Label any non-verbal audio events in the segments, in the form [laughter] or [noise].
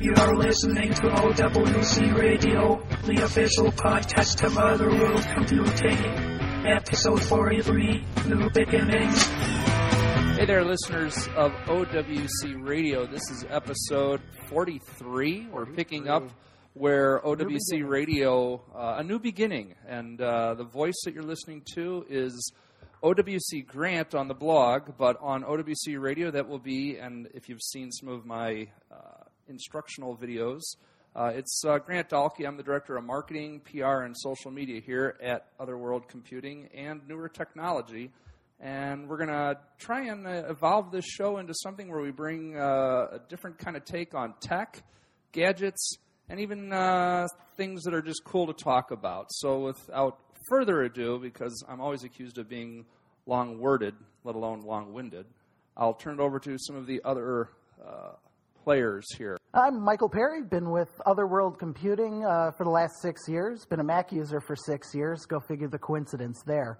You are listening to OWC Radio, the official podcast of Other World Computing. Episode 43, New Beginnings. Hey there, listeners of OWC Radio. This is episode 43. We're picking up where OWC Radio, uh, a new beginning. And uh, the voice that you're listening to is OWC Grant on the blog, but on OWC Radio, that will be, and if you've seen some of my uh, instructional videos, uh, it's uh, Grant Dahlke. I'm the Director of Marketing, PR, and Social Media here at Other World Computing and Newer Technology. And we're going to try and uh, evolve this show into something where we bring uh, a different kind of take on tech, gadgets, and even uh, things that are just cool to talk about. So, without further ado, because I'm always accused of being long worded, let alone long winded, I'll turn it over to some of the other uh, players here. I'm Michael Perry, been with Other World Computing uh, for the last six years, been a Mac user for six years. Go figure the coincidence there.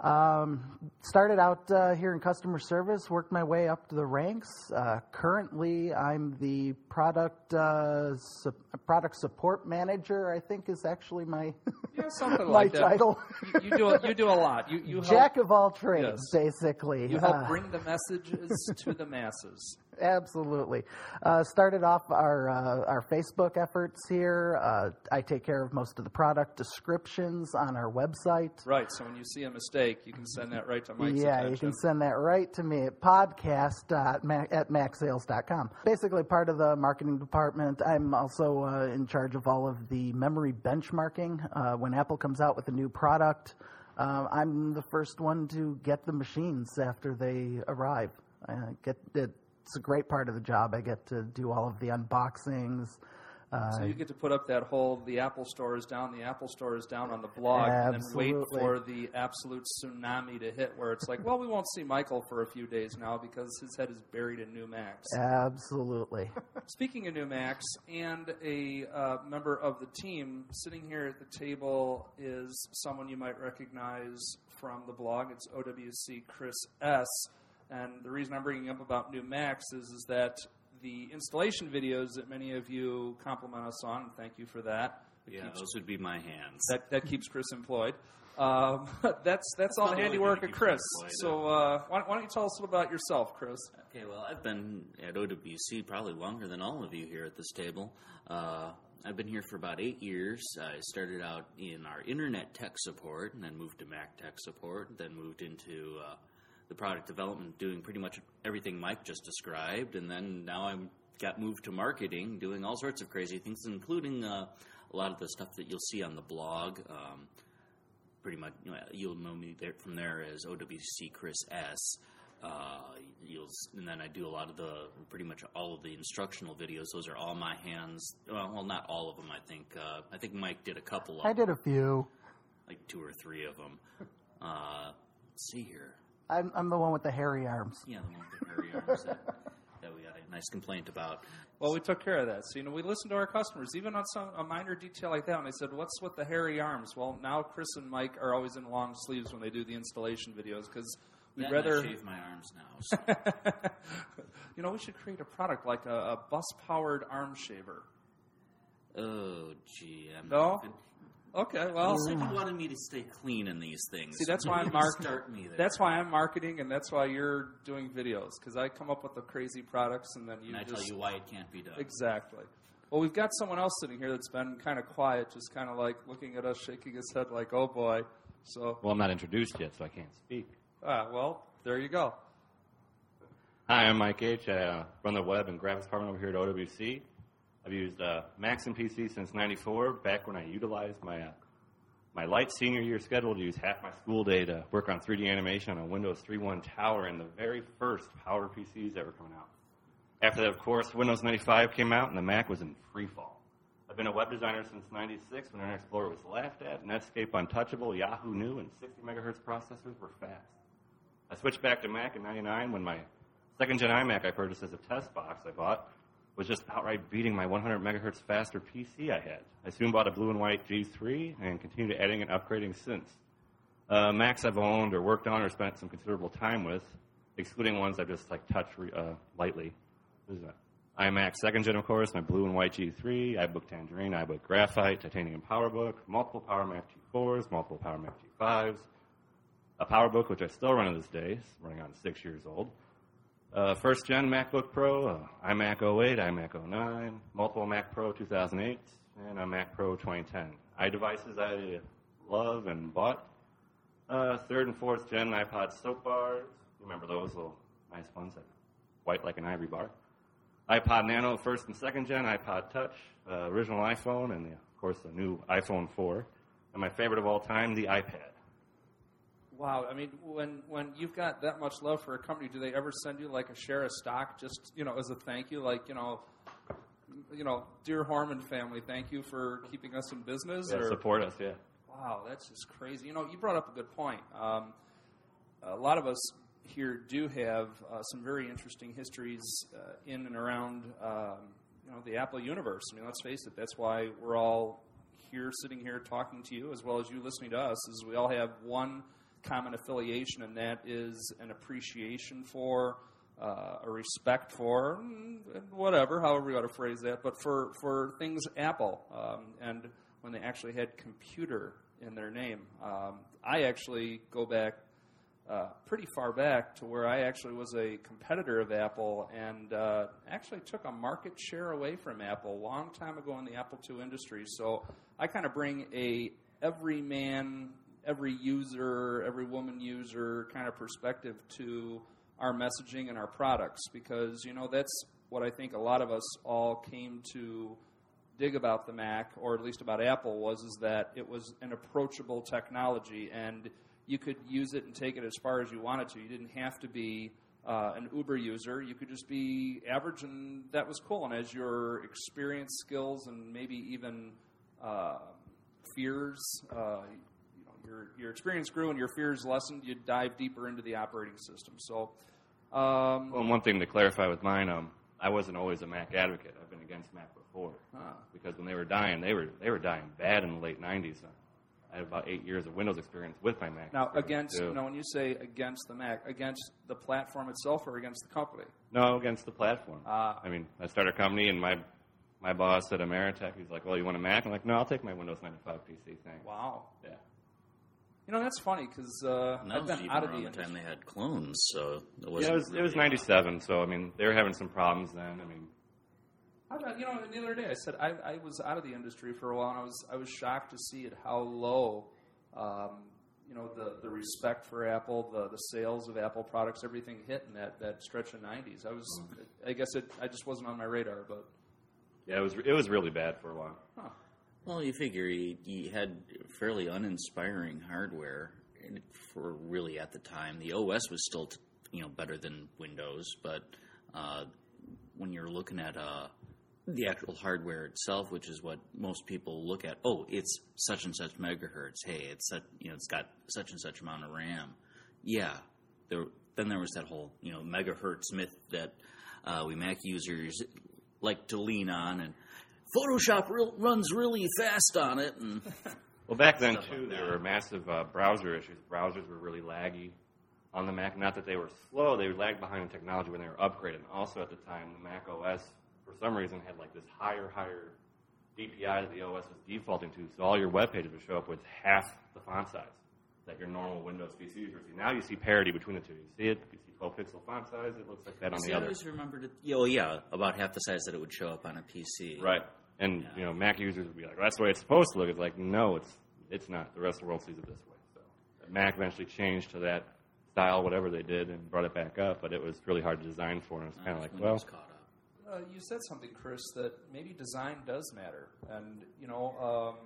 Um, started out uh, here in customer service, worked my way up to the ranks. Uh, currently, I'm the product uh, su- product support manager. I think is actually my Yeah, something [laughs] my like that. title. You, you do you do a lot. You you [laughs] help, Jack of all trades, Yes. basically. you help Uh, bring the messages to the masses. Absolutely. Uh, started off our uh, our Facebook efforts here. Uh, I take care of most of the product descriptions on our website. Right. So when you see a mistake, you can send that right to Mike's yeah, attention. you can send that right to me at podcast at, ma- at macsales.com. Basically, part of the marketing department. I'm also uh, in charge of all of the memory benchmarking. Uh, when Apple comes out with a new product, uh, I'm the first one to get the machines after they arrive. Uh, get It's a great part of the job. I get to do all of the unboxings. Uh, So you get to put up that whole the Apple Store is down, the Apple Store is down on the blog, and then wait for the absolute tsunami to hit where it's like, well, we won't see Michael for a few days now because his head is buried in new Macs. absolutely. [laughs] Speaking of new Macs, and a uh, member of the team sitting here at the table is someone you might recognize from the blog. It's OWC Chris S. And the reason I'm bringing up about new Macs is, is that the installation videos that many of you compliment us on, and thank you for that. It Yeah, keeps- those would be my hands. that, that keeps Chris employed. Um, [laughs] that's that's all the not the only handiwork of Chris. keeps me employed, So uh, why, why don't you tell us a little about yourself, Chris? Okay, well, I've been at OWC probably longer than all of you here at this table. Uh, I've been here for about eight years. I started out in our internet tech support, and then moved to Mac tech support, then moved into uh, the product development, doing pretty much everything Mike just described, and then now I'm got moved to marketing, doing all sorts of crazy things, including uh, a lot of the stuff that you'll see on the blog. Um, pretty much you know, you'll know me there from there as OWC Chris S. Uh, you'll and then I do a lot of the pretty much all of the instructional videos. Those are all my hands. Well, well not all of them. I think uh, I think Mike did a couple of I did a few. like two or three of them. Uh, let's see here. I'm, I'm the one with the hairy arms. Yeah, the one with the hairy arms that, [laughs] that we got a nice complaint about. Well, we took care of that. So you know, we listened to our customers, even on some a minor detail like that. And they said, "What's with the hairy arms?" Well, now Chris and Mike are always in long sleeves when they do the installation videos because we'd Yeah, and I rather. shave my arms now. [laughs] So. you know, we should create a product like a, a bus-powered arm shaver. oh, gee, I'm No? Okay, well, You said you wanted me to stay clean in these things. see, that's why [laughs] I'm marketing. Start me there. That's why I'm marketing, and that's why you're doing videos because I come up with the crazy products, and then you And I just tell you why it can't be done. Exactly. Well, we've got someone else sitting here that's been kind of quiet, just kind of like looking at us, shaking his head, like, "Oh boy." So, Well, I'm not introduced yet, so I can't speak. ah, well, there you go. Hi, I'm Mike H. I uh, run the web and graphics department over here at OWC. I've used uh, Macs and PC since '94, back when I utilized my uh, my light senior year schedule to use half my school day to work on 3D animation on a Windows 3.1 Tower and the very first Power PCs ever coming out. After that, of course, Windows 95 came out and the Mac was in free fall. I've been a web designer since '96 when Internet Explorer was laughed at, Netscape untouchable, Yahoo new, and 60 megahertz processors were fast. I switched back to Mac in '99 when my second gen iMac I purchased as a test box I bought was just outright beating my 100 megahertz faster PC I had. I soon bought a blue and white G3 and continued adding and upgrading since. Uh, Macs I've owned or worked on or spent some considerable time with, excluding ones I've just like touched re- uh, lightly. What is that? iMac second gen, of course, my blue and white G3, iBook Tangerine, iBook Graphite, Titanium PowerBook, multiple PowerMac G4s, multiple PowerMac G5s, a PowerBook which I still run to this day, running on six years old. Uh, first gen MacBook Pro, uh, iMac 08, iMac 09, multiple Mac Pro 2008, and a Mac Pro 2010. iDevices I love and bought. Uh, third and fourth gen iPod soap bars. Remember those little nice ones that white like an ivory bar. iPod Nano first and second gen, iPod Touch, uh, original iPhone, and the, of course the new iPhone 4. And my favorite of all time, the iPad. Wow, I mean, when when you've got that much love for a company, do they ever send you like a share of stock, just you know, as a thank you? Like you know, you know, dear Harmon family, thank you for keeping us in business. Yeah, or- support us, yeah. Wow, that's just crazy. You know, you brought up a good point. Um, a lot of us here do have uh, some very interesting histories uh, in and around, um, you know, the Apple universe. I mean, let's face it. That's why we're all here, sitting here, talking to you, as well as you listening to us. Is we all have one common affiliation, and that is an appreciation for. Uh, a respect for mm, whatever, however you want to phrase that, but for, for things Apple, um, and when they actually had computer in their name. Um, I actually go back uh, pretty far back to where I actually was a competitor of Apple and uh, actually took a market share away from Apple a long time ago in the Apple II industry. So I kind of bring a every man, every user, every woman user kind of perspective to our messaging and our products because you know that's what I think a lot of us all came to dig about the Mac, or at least about Apple, was is that it was an approachable technology, and you could use it and take it as far as you wanted to. You didn't have to be uh, an Uber user. You could just be average, and that was cool. And as your experience, skills, and maybe even uh, fears, uh, your your experience grew and your fears lessened, you dive deeper into the operating system. So. Um, Well, one thing to clarify with mine, um, I wasn't always a Mac advocate. I've been against Mac before Ah. because when they were dying, they were they were dying bad in the late '90s. I had about eight years of Windows experience with my Mac. Now, against too. now, when you say against the Mac, against the platform itself or against the company? no, against the platform. Ah. I mean, I started a company, and my my boss at Ameritech, he's like, "Well, you want a Mac?" I'm like, "No, I'll take my Windows 95 PC thing." Wow. Yeah. You know that's funny because uh, And I've been even out of around the the time industry. they had clones, so it wasn't. Yeah, it was it was '97, so I mean, they were having some problems then. I mean, I've you know, the other day I said I, I was out of the industry for a while, and I was I was shocked to see it how low. Um, you know the, the respect for Apple, the, the sales of Apple products, everything hit in that, that stretch of '90s. I was, I guess it, I just wasn't on my radar, but yeah, it was it was really bad for a while. Well, you figure you, you had fairly uninspiring hardware for really at the time. The OS was still, you know, better than Windows, but uh, when you're looking at uh, the actual hardware itself, which is what most people look at, oh, it's such and such megahertz. Hey, it's such, you know, it's got such and such amount of RAM. Yeah, there. Then there was that whole, you know, megahertz myth that uh, we Mac users like to lean on and. Photoshop real, runs really fast on it, and [laughs] Well, back then too, there were massive uh, browser issues. Browsers were really laggy on the Mac. Not that they were slow; they lagged behind in technology when they were upgraded. And also, at the time, the Mac OS, for some reason, had like this higher, higher DPI that the OS was defaulting to. So all your web pages would show up with half the font size that your normal Windows PC user see. Now you see parity between the two. You see it. You see 12 pixel font size. It looks like that on See, the I other. always remembered it. Oh yeah, about half the size that it would show up on a PC. Right. And you know, Mac users would be like, well, "That's the way it's supposed to look." It's like, no, it's it's not. The rest of the world sees it this way. So Mac eventually changed to that style, whatever they did, and brought it back up. But it was really hard to design for, and it's kind of like, well, Windows caught up. Uh, you said something, Chris, that maybe design does matter, and you know, um,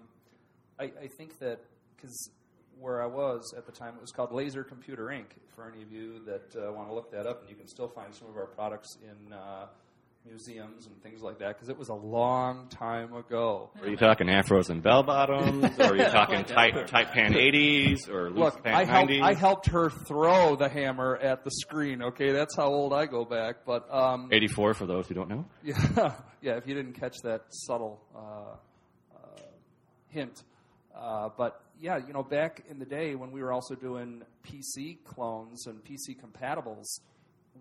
I, I think that because where I was at the time, it was called Laser Computer Inc. For any of you that uh, want to look that up, and you can still find some of our products in uh, museums and things like that, because it was a long time ago. are you talking afros and bell bottoms, [laughs] or are you talking tight tight pan 80s, or loose Look, pan I helped, 90s? I helped her throw the hammer at the screen. Okay, that's how old I go back. But um, 84 for those who don't know. [laughs] Yeah, yeah. If you didn't catch that subtle uh, uh, hint, uh, but yeah, you know, back in the day when we were also doing PC clones and PC compatibles,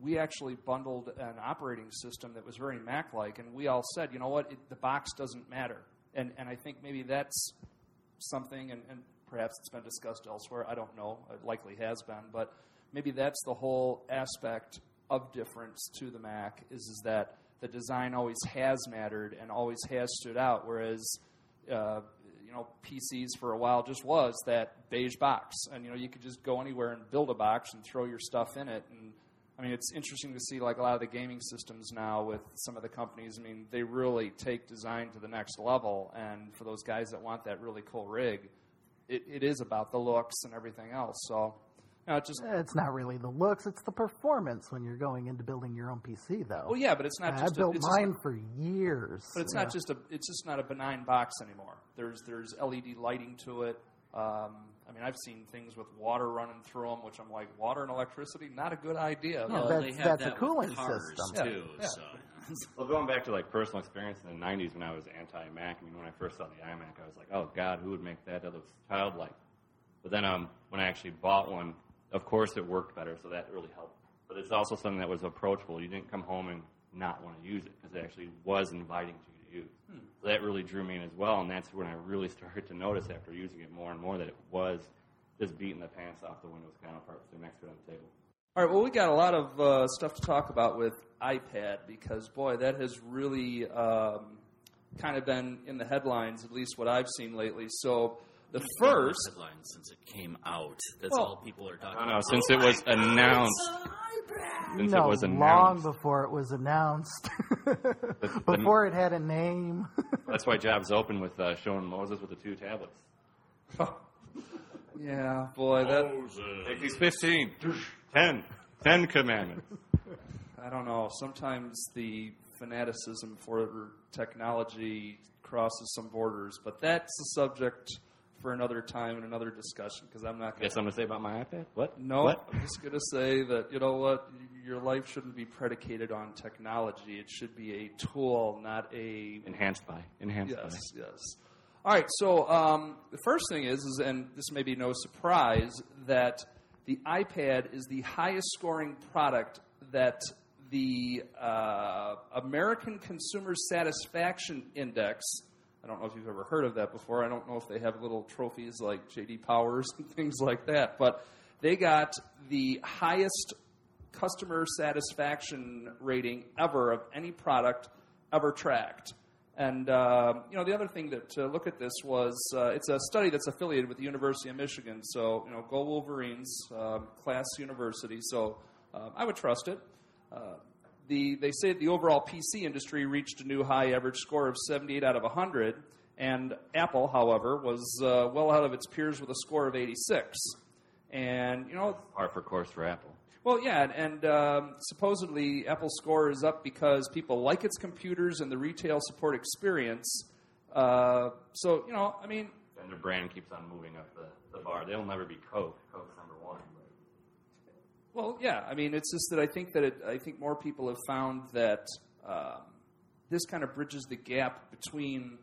we actually bundled an operating system that was very Mac-like, and we all said, you know what, it, the box doesn't matter. And and I think maybe that's something, and, and perhaps it's been discussed elsewhere. I don't know. It likely has been, but maybe that's the whole aspect of difference to the Mac is is that the design always has mattered and always has stood out, whereas uh, you know PCs for a while just was that beige box, and you know you could just go anywhere and build a box and throw your stuff in it. And I mean, it's interesting to see like a lot of the gaming systems now with some of the companies. I mean, they really take design to the next level, and for those guys that want that really cool rig, it, it is about the looks and everything else. So. You know, it just It's not really the looks; it's the performance when you're going into building your own PC, though. well, yeah, but it's not I just a, built it's just mine for years. But it's Yeah. not just a it's just not a benign box anymore. There's there's LED lighting to it. Um, I mean, I've seen things with water running through them, which I'm like, water and electricity, not a good idea. No, But- that's- they have that's a that with cooling cars, system. too. Yeah, So [laughs] Well, going back to like personal experience in the '90s when I was anti-Mac. I mean, when I first saw the iMac, I was like, "Oh God, who would make that? That looks childlike." But then, um, when I actually bought one, of course it worked better, so that really helped. But it's also something that was approachable. You didn't come home and not want to use it because it actually was inviting to you use. So that really drew me in as well, and that's when I really [laughs] started to notice after using it more and more that it was just beating the pants off the Windows counterpart sitting next on the table. All right, well, we got a lot of uh, stuff to talk about with iPad because, boy, that has really um, kind of been in the headlines, at least what I've seen lately. So the It's been in first, headlines since it came out. That's Well- all people are talking I don't about. know, since it was announced. Since no, it was long before it was announced, [laughs] the- [laughs] before it had a name. [laughs] That's why Jobs opened with uh, showing Moses with the two tablets. yeah, boy, that Take these 15, 10, 10 commandments. I don't know. Sometimes the fanaticism for technology crosses some borders, but that's a subject for another time and another discussion because I'm not going Got something to say about my iPad? What? No, What? I'm just going to say that you know what, your life shouldn't be predicated on technology. It should be a tool, not a Enhanced by. Enhanced yes, by. yes. All right. So um, the first thing is, is, and this may be no surprise, that the iPad is the highest scoring product that the uh, American Consumer Satisfaction Index. I don't know if you've ever heard of that before. I don't know if they have little trophies like JD Powers and [laughs] things like that, but they got the highest customer satisfaction rating ever of any product ever tracked. And uh, you know, the other thing that to look at this was uh, it's a study that's affiliated with the University of Michigan. So you know, go Wolverines, uh, class university. So uh, I would trust it. The they say the overall PC industry reached a new high average score of 78 out of 100, and Apple, however, was uh, well out of its peers with a score of 86. And you know, Par for course for Apple. well, yeah, and, and um, supposedly Apple's score is up because people like its computers and the retail support experience. Uh, so, you know, I mean, And their brand keeps on moving up the, the bar. They'll never be Coke. Coke's number one. Well, yeah, I mean, it's just that I think that it, I think more people have found that um, this kind of bridges the gap between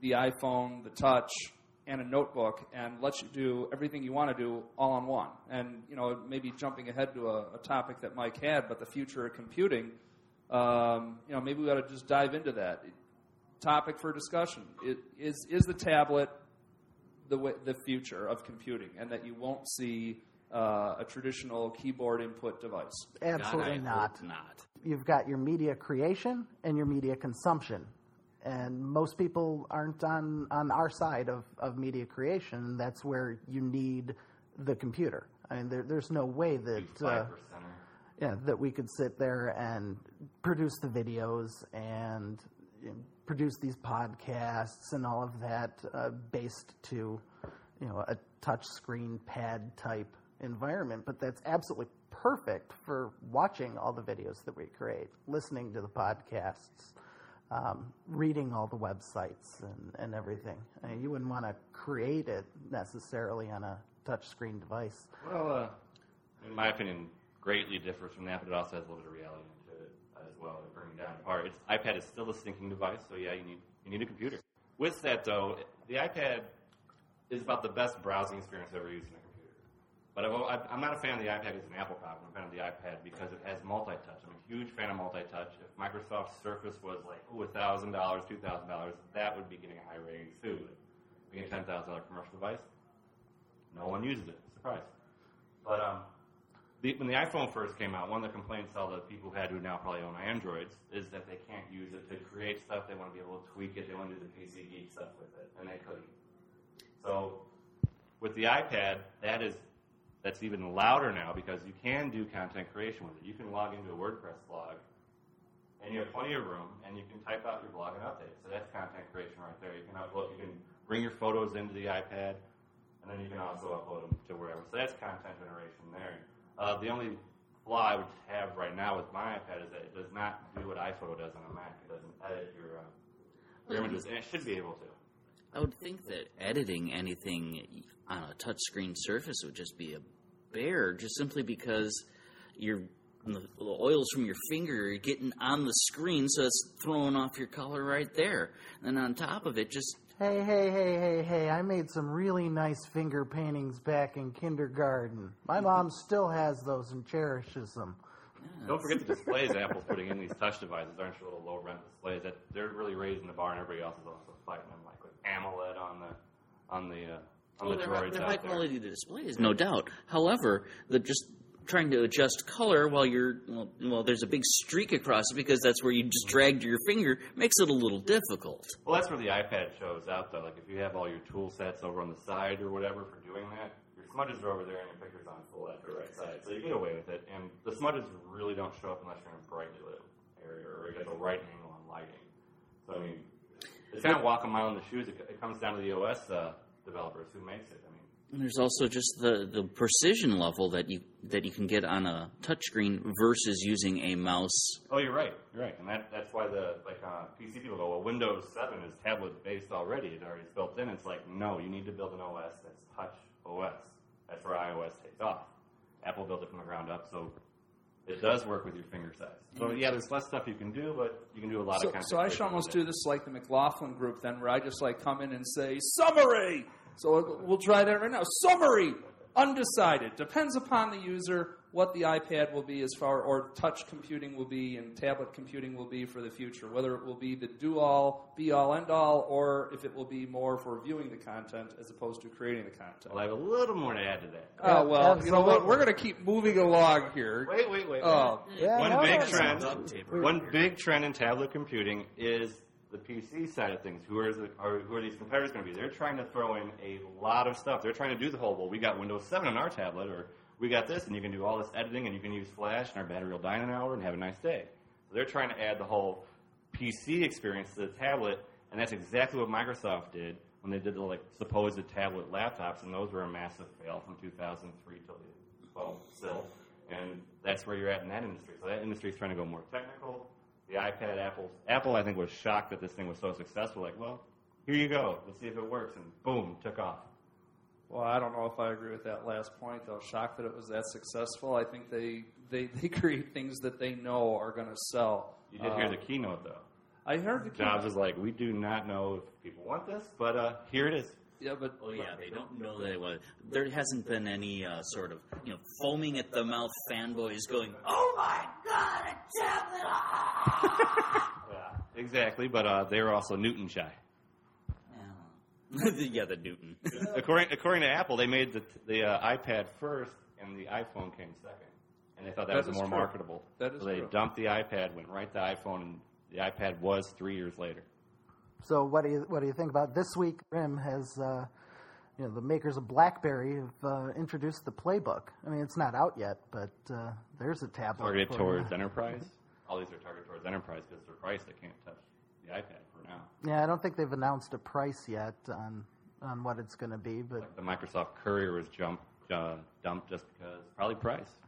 the iPhone, the Touch, and a notebook, and lets you do everything you want to do all in one. And you know, maybe jumping ahead to a, a topic that Mike had, but the future of computing. Um, you know, maybe we ought to just dive into that topic for discussion. It, is is the tablet the the future of computing, and that you won't see uh, a traditional keyboard input device? Absolutely God, not. not. You've got your media creation and your media consumption. And most people aren't on, on our side of, of media creation. That's where you need the computer. I mean, there, there's no way that uh, yeah, that we could sit there and produce the videos and you know, produce these podcasts and all of that uh, based to you know a touch screen pad type environment. But that's absolutely perfect for watching all the videos that we create, listening to the podcasts. Um, reading all the websites and, and everything. I mean, you wouldn't want to create it necessarily on a touchscreen device. Well, uh, in my opinion, greatly differs from that, but it also has a little bit of reality into it as well to bring it down apart. It's, iPad is still a syncing device, so yeah, you need you need a computer. With that though, the iPad is about the best browsing experience I've ever used in a. But I, I'm not a fan of the iPad as an Apple product. I'm a fan of the iPad because it has multi-touch. I'm a huge fan of multi-touch. If Microsoft Surface was like, ooh, $1,000, $2,000, that would be getting a high rating too. Being a $10,000 commercial device, no one uses it. Surprise. But um, the, when the iPhone first came out, one of the complaints all the people had who now probably own Androids is that they can't use it to create stuff. They want to be able to tweak it. They want to do the PC geek stuff with it, and they couldn't. So with the iPad, that is that's even louder now because you can do content creation with it. You can log into a WordPress blog, and you have plenty of room, and you can type out your blog and update. So that's content creation right there. You can upload, you can bring your photos into the iPad, and then you can also upload them to wherever. So that's content generation there. Uh, the only flaw I would have right now with my iPad is that it does not do what iPhoto does on a Mac. It doesn't edit your, uh, your images, and it should be able to. I would think that editing anything on a touchscreen surface would just be a bear, just simply because you're the oils from your finger are getting on the screen, so it's throwing off your color right there. And on top of it, just Hey, hey, hey, hey, hey, I made some really nice finger paintings back in kindergarten. My mom still has those and cherishes them. Don't forget the displays Apple's putting in these touch devices. Aren't your little low rent displays? That they're really raising the bar, and everybody else is also fighting them, like with AMOLED on the on the uh, on well, the they're, droids they're out high there. quality displays, no doubt. However, the just trying to adjust color while you're well, well, there's a big streak across it because that's where you just dragged your finger makes it a little difficult. Well, that's where the iPad shows out, though. Like if you have all your tool sets over on the side or whatever for doing that, your smudges are over there and your picture's on full left or right side, so you get away with it. And the smudges really don't show up unless you're in a brightly lit area or you got the right angle on lighting. So I mean, it's kind of walk a mile in the shoes. It, it comes down to the OS uh, developers who makes it. I mean. And there's also just the, the precision level that you that you can get on a touchscreen versus using a mouse. Oh, you're right. You're right, and that that's why the like uh, PC people go, well, Windows 7 is tablet based already. It already is built in. It's like, no, you need to build an OS that's Touch OS. That's where iOS takes off. Apple built it from the ground up, so it does work with your finger size. So mm-hmm. yeah, there's less stuff you can do, but you can do a lot So, of. so I should almost do this like the McLaughlin group then, where I just like come in and say summary. So we'll try that right now. Summary, undecided, depends upon the user what the iPad will be as far or touch computing will be and tablet computing will be for the future. Whether it will be the do all, be all, end all, or if it will be more for viewing the content as opposed to creating the content. Well, I have a little more to add to that. Oh well, you know what? We're going to keep moving along here. Wait, wait, wait. Oh, Yeah, one big trend. Duct tape around One big trend in tablet computing is the PC side of things. Who are the, are, who are these competitors going to be? They're trying to throw in a lot of stuff. They're trying to do the whole. Well, we got Windows 7 on our tablet, or we got this, and you can do all this editing, and you can use Flash, and our battery will die in an hour, and have a nice day. So they're trying to add the whole PC experience to the tablet, and that's exactly what Microsoft did when they did the like supposed tablet laptops, and those were a massive fail from 2003 till the well still, and that's where you're at in that industry. So that industry is trying to go more technical. The iPad, Apple, Apple, I think was shocked that this thing was so successful. Like, well, here you go, let's see if it works, and boom, took off. Well, I don't know if I agree with that last point. Though, shocked that it was that successful. I think they they, [laughs] they create things that they know are going to sell. You did hear Uh, the keynote though. I heard the Jobs is like, we do not know if people want this, but uh, here it is. Yeah, but Oh yeah, they don't know that it was. There hasn't been any uh, sort of you know foaming at the mouth fanboys going, "Oh my god, a tablet!" ah!" Yeah, exactly, but uh, they were also Newton shy. Yeah. [laughs] yeah, the Newton. [laughs] according, according to Apple, they made the, the uh, iPad first, and the iPhone came second, and they thought that, That was more true. marketable. That is so they true. dumped the iPad, went right to iPhone, and the iPad was three years later. So what do you what do you think about this week? RIM has, uh, you know, the makers of BlackBerry have uh, introduced the playbook. I mean, it's not out yet, but uh, there's a tablet Targeted for you. towards enterprise. All these are targeted towards enterprise because they're priced. They can't touch the iPad for now. Yeah, I don't think they've announced a price yet on on what it's going to be, but The Microsoft Courier was jump, uh, dumped just because probably price.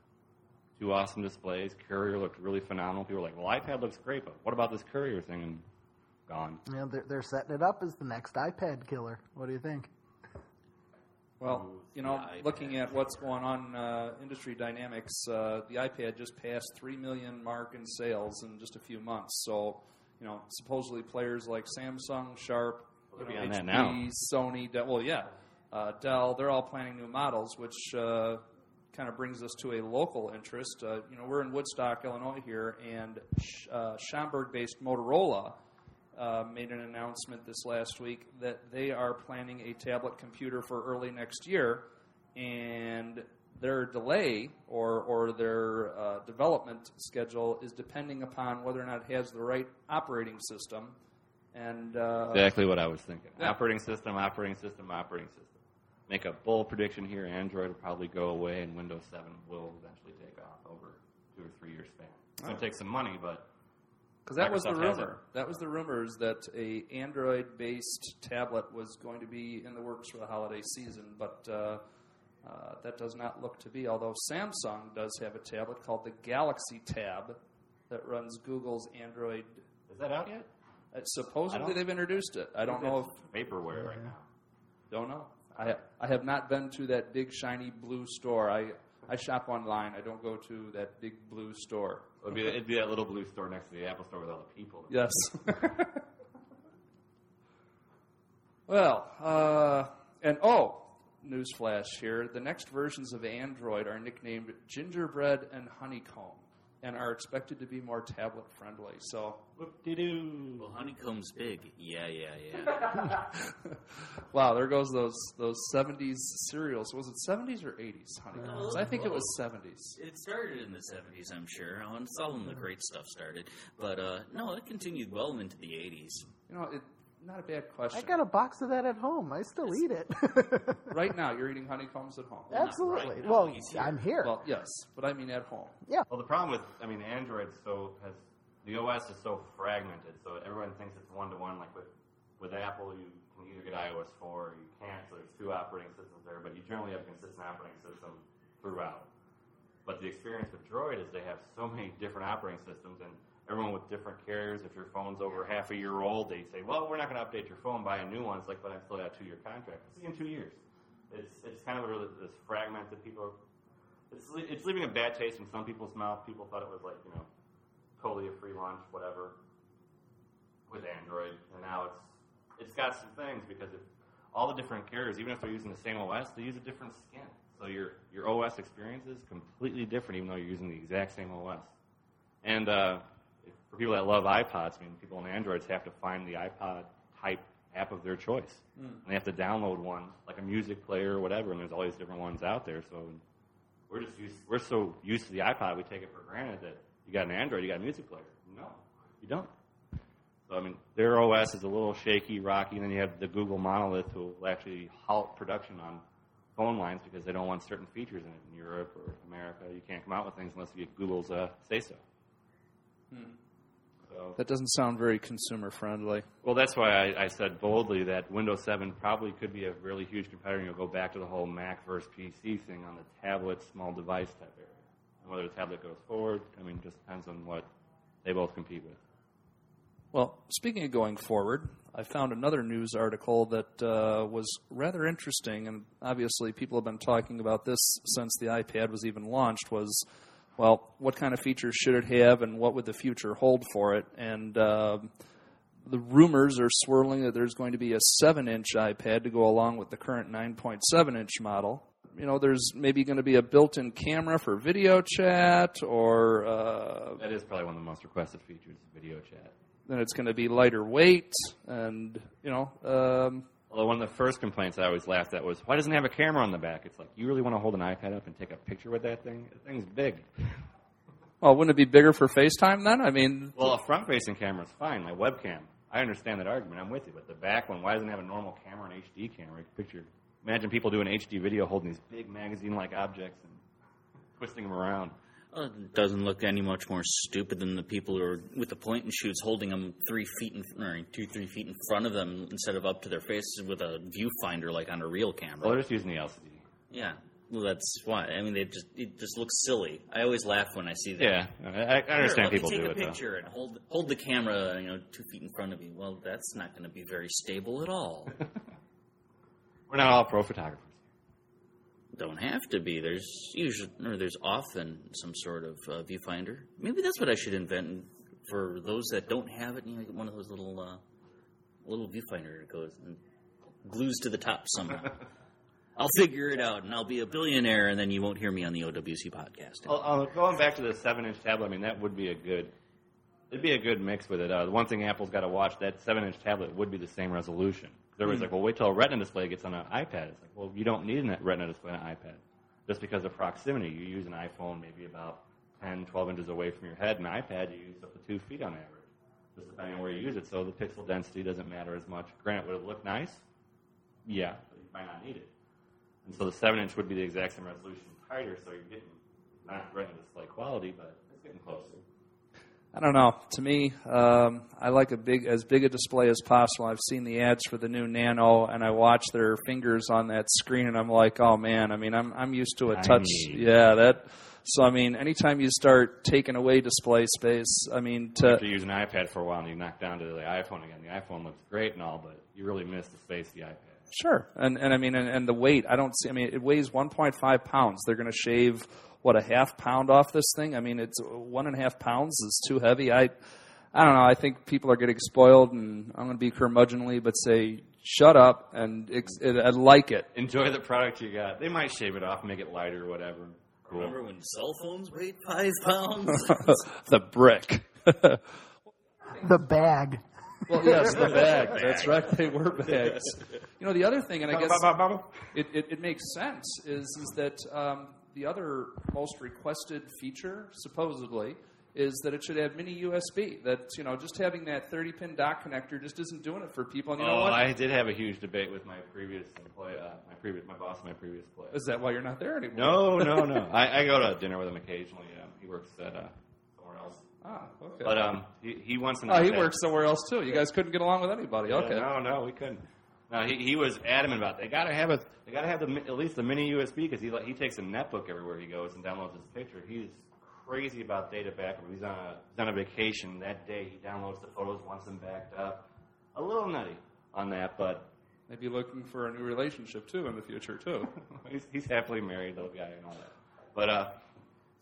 Two awesome displays. Courier looked really phenomenal. People were like, "Well, iPad looks great, but what about this Courier thing?" And gone. Yeah, they're, they're setting it up as the next iPad killer. What do you think? well, you know, looking at what's going on uh, industry dynamics, uh, the iPad just passed three million mark in sales in just a few months. So, you know, supposedly players like Samsung, Sharp, you know, HP, Sony, Dell, well, yeah, uh, Dell, they're all planning new models, which uh, kind of brings us to a local interest. Uh, you know, we're in Woodstock, Illinois here, and Sh- uh, Schaumburg-based Motorola uh, made an announcement this last week that they are planning a tablet computer for early next year, and their delay or or their uh, development schedule is depending upon whether or not it has the right operating system. And uh, Exactly what I was thinking. Yeah. Operating system, operating system, operating system. Make a bold prediction here. Android will probably go away, and Windows 7 will eventually take off over two or three years span. It's going to take some money, but Because that was the rumor. That was the rumors that a Android-based tablet was going to be in the works for the holiday season, but uh, uh, that does not look to be. Although Samsung does have a tablet called the Galaxy Tab that runs Google's Android. is that out yet? Uh, supposedly they've introduced it. I don't know if vaporware right now. don't know. I I have not been to that big shiny blue store. I I shop online. I don't go to that big blue store. It'd be, it'd be that little blue store next to the Apple store with all the people. Yes. [laughs] well, uh, and oh, newsflash here: the next versions of Android are nicknamed Gingerbread and Honeycomb, and are expected to be more tablet friendly. So, Whoop-de-doo. Well, honeycomb's big. Yeah, yeah, yeah. [laughs] wow, there goes those those '70s cereals. Was it '70s or '80s Honeycombs? I think it was '70s. It started in the 70s, I'm sure. It's all when the great stuff started. But uh, no, it continued well into the 80s. You know, it, not a bad question. I got a box of that at home. I still eat it. [laughs] right now, you're eating honeycombs at home. Absolutely. right now, well, he's here. I'm here. Well, yes, but I mean at home. yeah. Well, the problem with, I mean, Android so has the OS is so fragmented, so everyone thinks it's one to one. Like with with Apple, you can either get iOS four or you can't. So there's two operating systems there, but you generally have a consistent operating system throughout. But the experience with Droid is they have so many different operating systems, and everyone with different carriers. If your phone's over half a year old, they say, "Well, we're not going to update your phone, buy a new one." It's like, but I still got a two year contract. See in two years. It's it's kind of a this fragmented people. It's it's leaving a bad taste in some people's mouth. People thought it was like you know totally a free launch, whatever, with Android, and now it's it's got some things because if all the different carriers, even if they're using the same OS, they use a different skin. So your your OS experience is completely different, even though you're using the exact same OS. And uh, for people that love iPods, I mean, people on Androids have to find the iPod type app of their choice, and they have to download one, like a music player or whatever. And there's all these different ones out there. So we're just used, we're so used to the iPod, we take it for granted that you got an Android, you got a music player. No, you don't. So I mean, their OS is a little shaky, rocky, and then you have the Google monolith who will actually halt production on phone lines because they don't want certain features in it. In Europe or America, you can't come out with things unless you get Google's uh, say so. So That doesn't sound very consumer friendly. well, that's why I, I said boldly that Windows 7 probably could be a really huge competitor. You'll go back to the whole Mac versus PC thing on the tablet, small device type area. And whether the tablet goes forward, I mean, just depends on what they both compete with. Well, speaking of going forward, I found another news article that uh, was rather interesting, and obviously people have been talking about this since the iPad was even launched. Was well, what kind of features should it have, and what would the future hold for it? And uh, the rumors are swirling that there's going to be a seven-inch iPad to go along with the current 9.7-inch model. You know, there's maybe going to be a built-in camera for video chat, or uh, That is probably one of the most requested features, video chat. then it's going to be lighter weight, and you know, um, Although one of the first complaints I always laughed at was, why doesn't it have a camera on the back? It's like, you really want to hold an iPad up and take a picture with that thing? The thing's big. well, wouldn't it be bigger for FaceTime then? I mean, Well, a front-facing camera is fine, like webcam. I understand that argument. I'm with you. But the back one, why doesn't it have a normal camera, an HD camera? Picture. Imagine people doing HD video holding these big magazine-like objects and twisting them around. Well, it doesn't look any much more stupid than the people who are with the point and shoots holding them three feet in, or two, three feet in front of them instead of up to their faces with a viewfinder like on a real camera. Well, they're just using the LCD. Yeah, well, that's why. I mean, they just it just looks silly. I always laugh when I see that. Yeah, I, I understand people take do a it though. picture and hold hold the camera, you know, two feet in front of you. Well, that's not going to be very stable at all. [laughs] We're not all pro photographers. Don't have to be. There's usually or there's often some sort of uh, viewfinder. Maybe that's what I should invent for those that don't have it. You know, get one of those little uh, little viewfinder that goes and glues to the top somehow. [laughs] I'll figure it out and I'll be a billionaire, and then you won't hear me on the OWC podcast. Well, uh, going back to the seven-inch tablet, I mean that would be a good, it'd be a good mix with it. Uh, the one thing Apple's got to watch that seven-inch tablet would be the same resolution. Everybody's hmm. like, well, wait till a Retina display gets on an iPad. It's like, well, you don't need a Retina display on an iPad just because of proximity. You use an iPhone maybe about 10, 12 inches away from your head. An iPad you use up to two feet on average, just depending on where you use it. So the pixel density doesn't matter as much. Granted, would it look nice? Yeah, but you might not need it. And so the 7 inch would be the exact same resolution, tighter, so you're getting not Retina display quality, but it's getting closer. I don't know. To me, um, I like a big, as big a display as possible. I've seen the ads for the new Nano, and I watch their fingers on that screen, and I'm like, oh man. I mean, I'm I'm used to a touch. Tiny. Yeah, that. So I mean, anytime you start taking away display space, I mean, to After you use an iPad for a while and you knock down to the iPhone again, the iPhone looks great and all, but you really miss the space of the iPad. Sure, and and I mean, and, and the weight. I don't see. I mean, it weighs 1.5 pounds. They're going to shave what a half pound off this thing. I mean, it's one and a half pounds is too heavy. I, I don't know. I think people are getting spoiled, and I'm going to be curmudgeonly, but say shut up and ex- I like it. Enjoy the product you got. They might shave it off, make it lighter, whatever. Cool. Remember when cell phones weighed five pounds? [laughs] the brick. [laughs] The bag. Well, yes, the bag. That's right. They were bags. You know, the other thing, and I guess it, it, it makes sense, is is that um, the other most requested feature, supposedly, is that it should have mini USB. That you know, just having that 30 pin dock connector just isn't doing it for people. And you know Oh, what? I did have a huge debate with my previous employee, uh, my previous, my boss, at my previous place. Is that why you're not there anymore? No, no, no. I, I go to dinner with him occasionally. Um, he works at uh, somewhere else, Ah, okay. but um, he, he wants an. oh, he works somewhere else too. You guys couldn't get along with anybody. Yeah, Okay. No, no, we couldn't. No, he, he was adamant about they got to have a they got to have the, at least the mini USB because he like, he takes a netbook everywhere he goes and downloads his picture. He's crazy about data backup. He's on a he's on a vacation that day. He downloads the photos, wants them backed up. A little nutty on that, but Maybe looking for a new relationship too in the future too. [laughs] he's, he's happily married, little guy, and all that. But uh,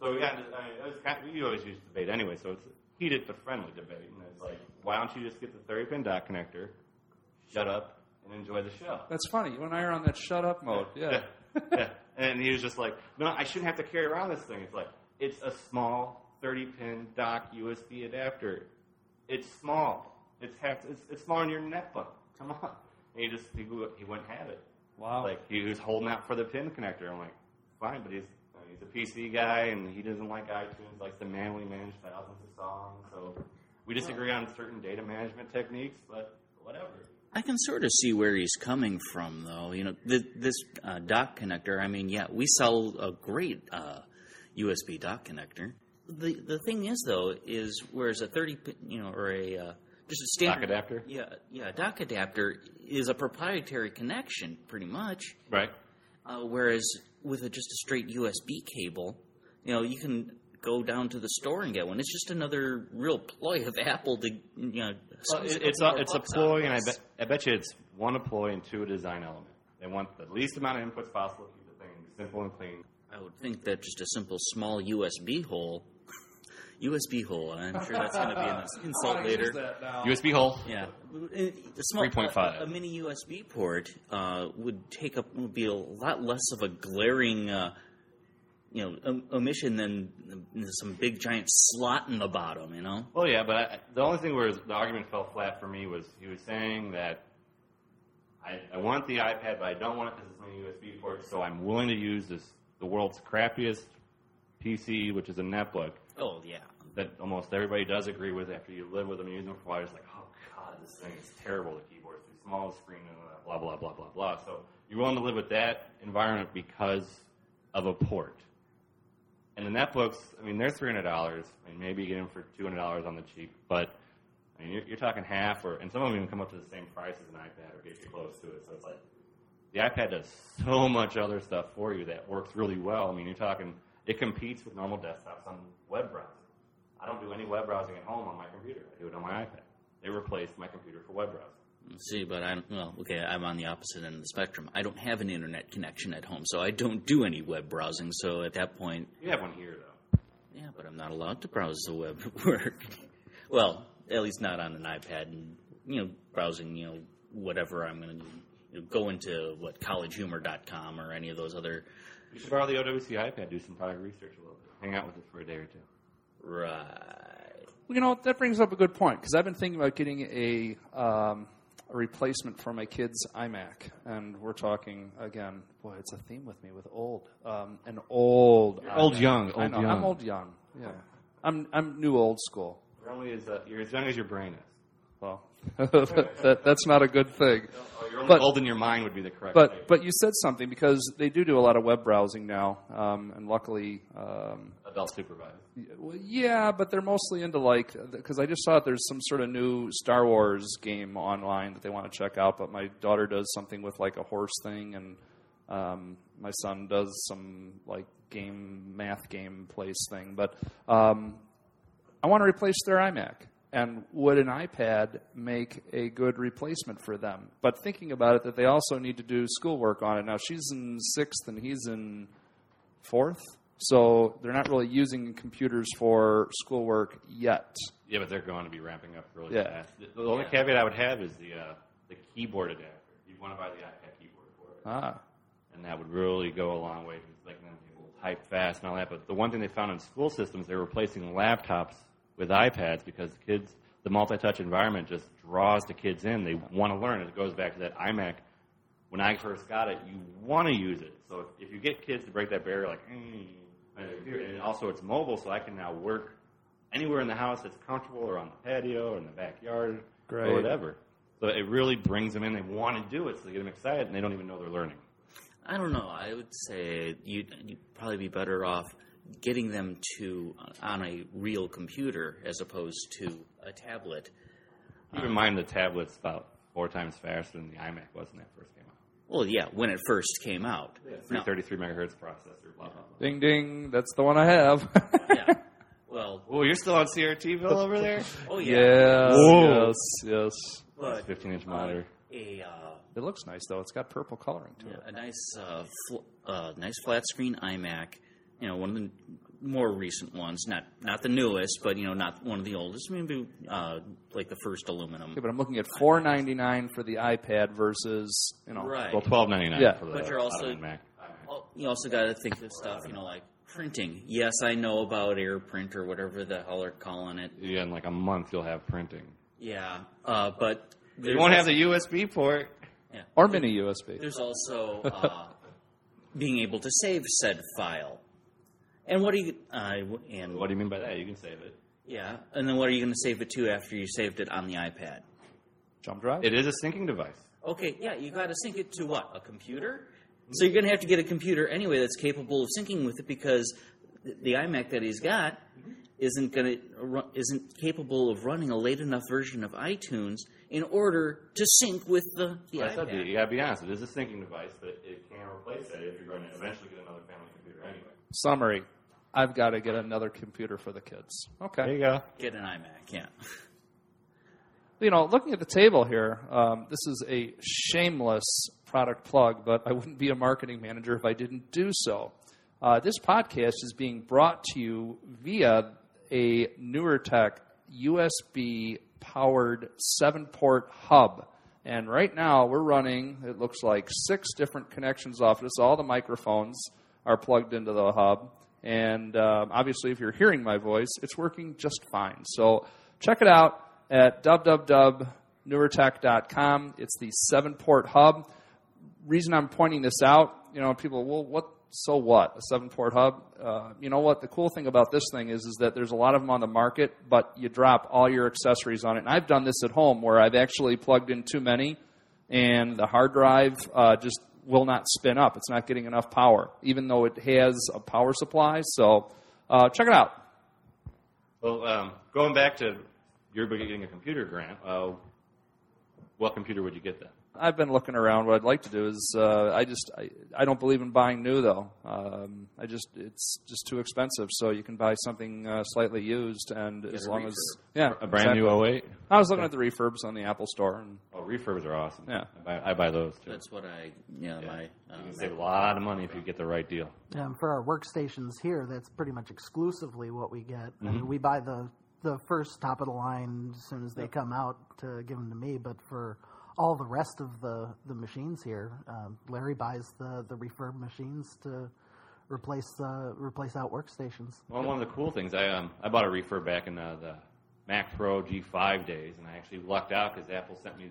so we got I mean, it was kind we always use debate anyway, so it's heated but friendly debate. And it's like, why don't you just get the 30 pin dock connector, shut up, and enjoy the show? That's funny. You and I are on that shut up mode. Yeah. [laughs] yeah. And he was just like, no, I shouldn't have to carry around this thing. It's like, it's a small 30 pin dock USB adapter. It's small. It's half, it's, it's smaller than your netbook. Come on. And he just, he, he wouldn't have it. Wow. Like, he was holding out for the pin connector. I'm like, fine, but he's, he's a PC guy and he doesn't like iTunes, likes to manually manage thousands of songs. So we disagree on certain data management techniques, but whatever. I can sort of see where he's coming from, though. You know, th- this uh, dock connector. I mean, yeah, we sell a great uh, USB dock connector. The the thing is, though, is whereas a thirty, pin- you know, or a uh, just a standard Dock adapter? Yeah, yeah, dock adapter is a proprietary connection, pretty much. Right. Uh, whereas with a, just a straight USB cable, you know, you can go down to the store and get one. It's just another real ploy of Apple to, you know, Well, it, it's a it's a ploy, and I bet I bet you it's one a ploy and two a design element. They want the least amount of inputs possible to keep the thing simple and clean. I would think that just a simple small USB hole, USB hole. I'm sure that's going to be an [laughs] insult later. USB hole. Yeah, a small 3.5. A, a mini USB port uh, would take up would be a lot less of a glaring, uh, you know, om- omission than than some big giant slot in the bottom. You know. Well, yeah, but I, the only thing where the argument fell flat for me was he was saying that I, I want the iPad, but I don't want it because it's mini USB port, so I'm willing to use this the world's crappiest PC, which is a netbook. Oh yeah. that almost everybody does agree with after you live with them and use them for a while. It's like, oh god, this thing is terrible. The keyboard's too small, the screen, uh, blah blah blah blah blah. So you're willing to live with that environment because of a port. And the netbooks, I mean, they're three hundred dollars. I mean, maybe you get them for two hundred dollars on the cheap, but I mean, you're, you're talking half, or and some of them even come up to the same price as an iPad or get you close to it. So it's like the iPad does so much other stuff for you that works really well. I mean, you're talking it competes with normal desktops on web browsing. I don't do any web browsing at home on my computer. I do it on my iPad. They replaced my computer for web browsing. See, but I don't. Well, okay, I'm on the opposite end of the spectrum. I don't have an internet connection at home, so I don't do any web browsing. So at that point, You have one here though. yeah, but I'm not allowed to browse the web at work. well, at least not on an iPad, and you know, browsing, you know, whatever I'm going to do. you go into what collegehumor.com or any of those other You should borrow the OWC iPad, do some product research a little bit, hang out with it for a day or two. right. Well, you know, that brings up a good point because I've been thinking about getting a, um, a replacement for my kid's iMac, and we're talking again. Boy, it's a theme with me with old, um, an old, old iMac. young, I old know, young. I'm old young. Yeah, I'm I'm new old school. You're only as uh, you're as young as your brain is. Well, [laughs] that, that's not a good thing. Oh, you're But- old in your mind would be the correct. But statement. but you said something because they do do a lot of web browsing now, um, and luckily. Um, adult supervised. Well, yeah, but they're mostly into like because I just saw there's some sort of new Star Wars game online that they want to check out. But my daughter does something with like a horse thing, and um, my son does some like game math game place thing. But um, I want to replace their iMac. And would an iPad make a good replacement for them? But thinking about it, that they also need to do schoolwork on it. Now she's in sixth and he's in fourth, so they're not really using computers for schoolwork yet. Yeah, but they're going to be ramping up really Yeah. fast. The, the only caveat I would have is the uh, the keyboard adapter. You want to buy the iPad keyboard for it, Ah, and that would really go a long way to making them people type fast and all that. But the one thing they found in school systems, they're replacing laptops with iPads because the kids, the multi-touch environment just draws the kids in. They want to learn. It goes back to that iMac. When I first got it, you want to use it. So if, if you get kids to break that barrier, like, mm, and also it's mobile, so I can now work anywhere in the house that's comfortable, or on the patio, or in the backyard, Great. or whatever. So it really brings them in. They want to do it, so they get them excited, and they don't even know they're learning. I don't know. I would say you'd, you'd probably be better off getting them to uh, on a real computer as opposed to a tablet. Keep in mind the tablet's about four times faster than the iMac was when that first came out. Well, yeah, when it first came out. Now- 333 megahertz processor. Blah blah blah. ding ding, that's the one I have. [laughs] yeah. Well, Oh, you're still on CRT bill over there? [laughs] oh yeah. yes, yes, yes. But 15 inch monitor. a uh, It looks nice though. It's got purple coloring to it. a nice uh, fl- uh, nice flat screen iMac. You know, one of the more recent ones, not not the newest, but you know, not one of the oldest. Maybe uh, like the first aluminum. Okay, but I'm looking at four ninety nine for the iPad versus you know. Right. Well, 12.99 Yeah. for the But you're also Mac. you also got to think of stuff, you know, like printing. Yes, I know about AirPrint or whatever the hell they're calling it. Yeah, in like a month you'll have printing. Yeah, uh, but You won't have the USB port. yeah. Or mini USB. There's also uh, being able to save said file. And what are you? Uh, and What do you mean by that? You can save it. yeah, and then what are you going to save it to after you saved it on the iPad? Jump drive. It is a syncing device. Okay, yeah, you got to sync it to what? A computer? So you're going to have to get a computer anyway that's capable of syncing with it because th- the iMac that he's got isn't going to isn't capable of running a late enough version of iTunes in order to sync with the, the Like I said, you, iPad. you gotta be honest. It is a syncing device, but it can't replace that if you're going to eventually get another family computer anyway. Summary. I've got to get another computer for the kids. Okay. There you go. Get an iMac, yeah. [laughs] you know, looking at the table here, um, this is a shameless product plug, but I wouldn't be a marketing manager if I didn't do so. Uh, this podcast is being brought to you via a newer tech USB powered seven port hub. And right now we're running, it looks like six different connections off this. All the microphones are plugged into the hub. And um, obviously, if you're hearing my voice, it's working just fine. So check it out at www.newertech.com. It's the seven port hub. Reason I'm pointing this out, you know, people, well, what? So what? A seven port hub? Uh, you know what? The cool thing about this thing is, is that there's a lot of them on the market, but you drop all your accessories on it. And I've done this at home where I've actually plugged in too many, and the hard drive uh, just will not spin up. It's not getting enough power, even though it has a power supply. So uh, check it out. Well, um, going back to you're getting a computer grant. Uh, what computer would you get then? I've been looking around. What I'd like to do is, uh, I just, I, I don't believe in buying new though. Um, I just, it's just too expensive. So you can buy something uh, slightly used, and as a long as, yeah, A brand exactly. new 08? I was looking at the refurbs on the Apple Store, and Oh, refurbs are awesome. Yeah. I buy, I buy those too. That's what I, yeah, my. you Uh, can save a lot of money if you get the right deal. Um, for our workstations here, that's pretty much exclusively what we get. I Mm-hmm. mean, we buy the the first top of the line as soon as they come out to give them to me. But for all the rest of the, the machines here. Um, Larry buys the, the refurb machines to replace uh, replace out workstations. Well, one of the cool things, I um, I bought a refurb back in uh, the Mac Pro G5 days, and I actually lucked out because Apple sent me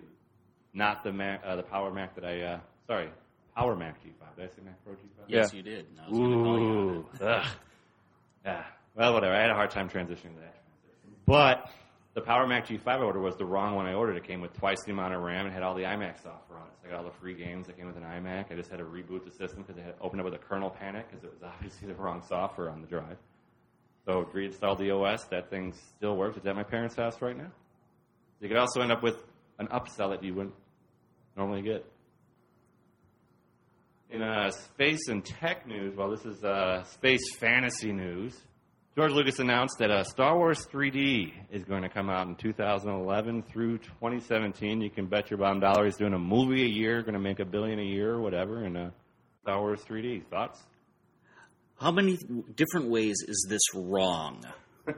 not the Mac, uh, the Power Mac that I, uh, sorry, Power Mac G5. Did I say Mac Pro G5? Yes, Yeah. you did. And I was gonna call you on Ooh, ugh. yeah. Well, whatever. I had a hard time transitioning to that. But the Power Mac G5 I ordered was the wrong one I ordered. It came with twice the amount of RAM and had all the iMac software on it. So I got all the free games that came with an iMac. I just had to reboot the system because it had opened up with a kernel panic because it was [laughs] obviously the wrong software on the drive. So reinstalled the OS. That thing still works. It's at my parents' house right now. You could also end up with an upsell that you wouldn't normally get. In uh, space and tech news, well, this is uh, space fantasy news. George Lucas announced that uh, Star Wars 3D is going to come out in 2011 through 2017. You can bet your bottom dollar he's doing a movie a year, going to make a billion a year or whatever. And uh, Star Wars 3D thoughts? How many different ways is this wrong? [laughs]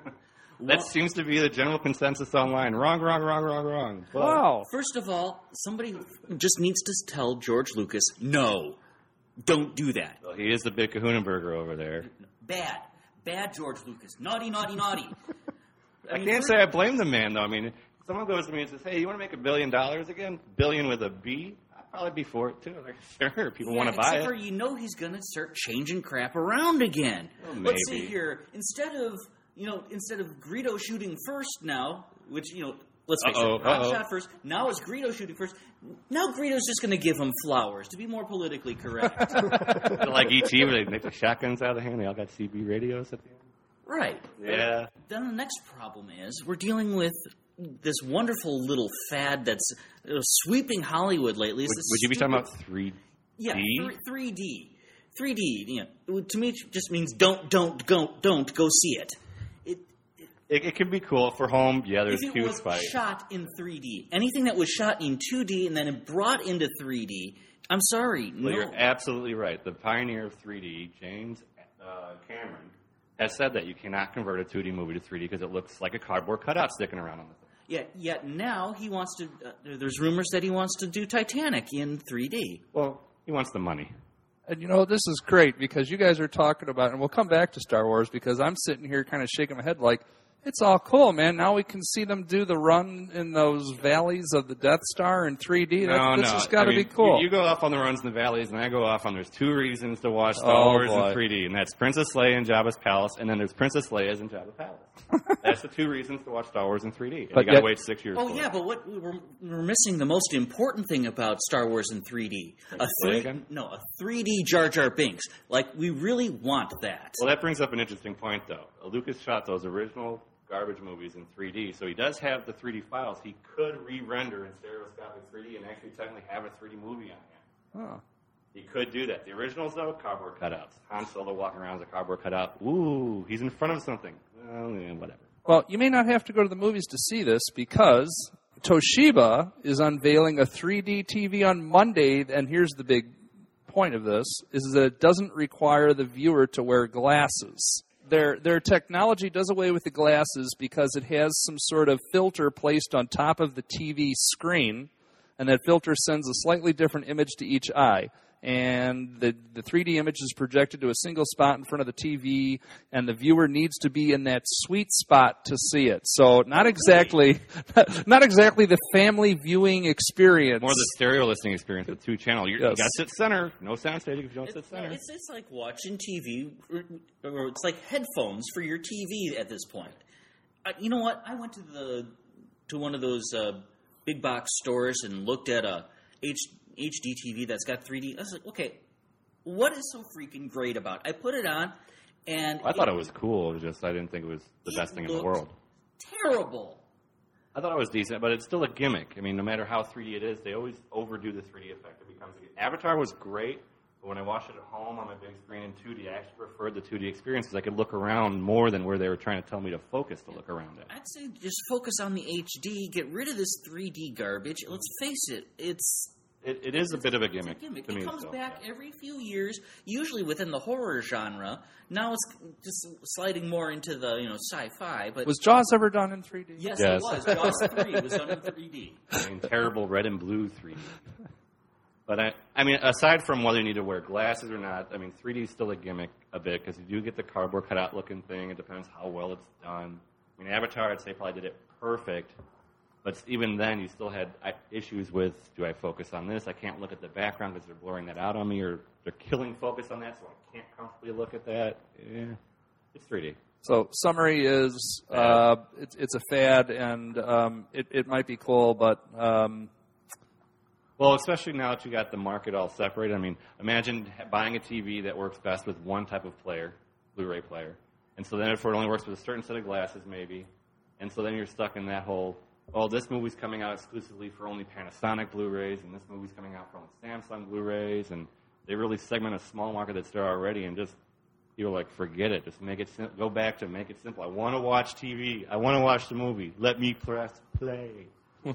That seems to be the general consensus online. Wrong, wrong, wrong, wrong, wrong. But- Wow. First of all, somebody just needs to tell George Lucas, no, don't do that. Well, he is the big Kahunenberger over there. Bad. Bad George Lucas. Naughty, naughty, naughty. I mean, can't say I blame the man, though. I mean, someone goes to me and says, "Hey, you want to make a billion dollars again? Billion with a B?" I'd probably be for it too. Like, [laughs] sure, people Yeah, want to buy it. for you know he's going to start changing crap around again. Well, Let's see here. Instead of you know, instead of Greedo shooting first now, which you know, let's face Uh-oh, it, Rock uh-oh. shot first. Now it's Greedo shooting first. Now Greedo's just going to give him flowers to be more politically correct. [laughs] like ET, where they make the shotguns out of the hand. They all got CB radios at the end. right. Yeah. Then the next problem is we're dealing with this wonderful little fad that's uh, sweeping Hollywood lately. Would, would you be talking about three? Yeah, D? three D, three D. You know, to me, it just means don't, don't, go, don't go see it. It It, it can be cool for home. Yeah, there's if it huge was fight. shot in three D, anything that was shot in two D and then brought into three D, I'm sorry, Well, no. you're absolutely right. The pioneer of 3D, James uh, Cameron, has said that you cannot convert a 2D movie to 3D because it looks like a cardboard cutout sticking around on the thing. Yet, yet now he wants to. Uh, there's rumors that he wants to do Titanic in three D. Well, he wants the money. And you know, this is great because you guys are talking about, and we'll come back to Star Wars because I'm sitting here kind of shaking my head like, it's all cool, man. Now we can see them do the run in those valleys of the Death Star in 3D. That's, no, this no. has got to I mean, be cool. You, you go off on the runs in the valleys, and I go off on there's two reasons to watch Star Oh, Wars boy. in 3D, and that's Princess Leia in Jabba's palace, and then there's Princess Leia's in Jabba's palace. [laughs] that's the two reasons to watch Star Wars in 3D. And But you got to wait six years. Oh for yeah, it. but what we're, we're missing the most important thing about Star Wars in 3D. A Say three, again? no, a 3D Jar Jar Binks. Like we really want that. Well, that brings up an interesting point, though. Lucas shot those original garbage movies in 3D, so he does have the 3D files. He could re-render in stereoscopic 3D and actually technically have a 3D movie on hand. Oh. He could do that. The originals, though, cardboard cutouts. Han Solo walking around as a cardboard cutout. Ooh, he's in front of something. Well, yeah, whatever. Well, you may not have to go to the movies to see this because Toshiba is unveiling a 3D TV on Monday, and here's the big point of this is that it doesn't require the viewer to wear glasses. Their their technology does away with the glasses because it has some sort of filter placed on top of the TV screen, and that filter sends a slightly different image to each eye. And the, the 3D image is projected to a single spot in front of the TV, and the viewer needs to be in that sweet spot to see it. So not exactly, [laughs] not exactly the family viewing experience. More the stereo listening experience with two channel. You're, You Yes. got to sit center. No soundstage if you don't sit It's, center. it's, it's like watching TV, or, or it's like headphones for your TV at this point. Uh, you know what? I went to the to one of those uh, big box stores and looked at a H, HD TV that's got 3D. I was like, okay, what is so freaking great about? it? I put it on, and I thought it was cool. It was just I didn't think it was the It best thing in the world. terrible. I thought it was decent, but it's still a gimmick. I mean, no matter how 3D it is, they always overdo the 3D effect. It becomes Avatar was great, but when I watched it at home on my big screen in 2D, I actually preferred the 2D experience because I could look around more than where they were trying to tell me to focus to look around at. I'd say just focus on the HD. Get rid of this 3D garbage. Let's face it, it's It, it is a bit of a It's a gimmick, gimmick. to It me. comes so. back every few years, usually within the horror genre. Now it's just sliding more into the you know sci-fi. But Was Jaws ever done in 3D? yes, Yes. it was. Jaws three was done in 3D. [laughs] I mean, terrible red and blue 3D. But I, I mean, aside from whether you need to wear glasses or not, I mean, 3D is still a gimmick a bit because you do get the cardboard cutout looking thing. It depends how well it's done. I mean, Avatar, I'd say probably did it perfect, but even then, you still had uh, issues with: do I focus on this? I can't look at the background because they're blurring that out on me, or they're killing focus on that, so I can't comfortably look at that. Yeah, it's 3D. So summary is uh, it's it's a fad and um, it it might be cool, but um, Well, especially now that you got the market all separated. I mean, imagine buying a TV that works best with one type of player, Blu-ray player, and so then if it only works with a certain set of glasses, maybe, and so then you're stuck in that whole. Oh, this movie's coming out exclusively for only Panasonic Blu-rays, and this movie's coming out for only Samsung Blu-rays, and they really segment a small market that's there already, and just you're like, forget it. Just make it. Sim- go back to make it simple. I want to watch TV. I want to watch the movie. Let me press play. [laughs] you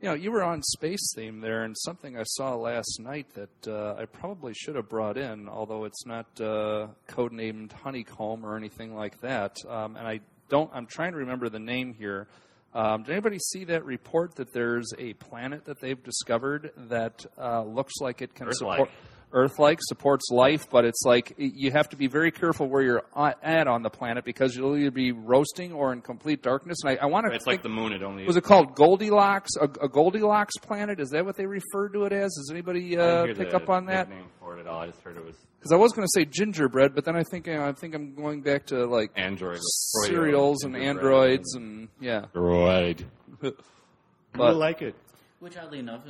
know you were on space theme there, and something I saw last night that uh, I probably should have brought in, although it's not uh, codenamed Honeycomb or anything like that. Um, and I don't. I'm trying to remember the name here. Um, did anybody see that report that there's a planet that they've discovered that uh, looks like it can Earth-like. support Earth-like supports life, but it's like you have to be very careful where you're at on the planet because you'll either be roasting or in complete darkness. And I, I want to It's like the moon. It only was it called Goldilocks? A, a Goldilocks planet? Is that what they referred to it as? Does anybody I uh, didn't hear pick the up on that? nickname for it at all. I just heard it was Because I was going to say gingerbread, but then I think I think I'm going back to like Android cereals and androids and yeah. Android. But I like it. Which, oddly enough,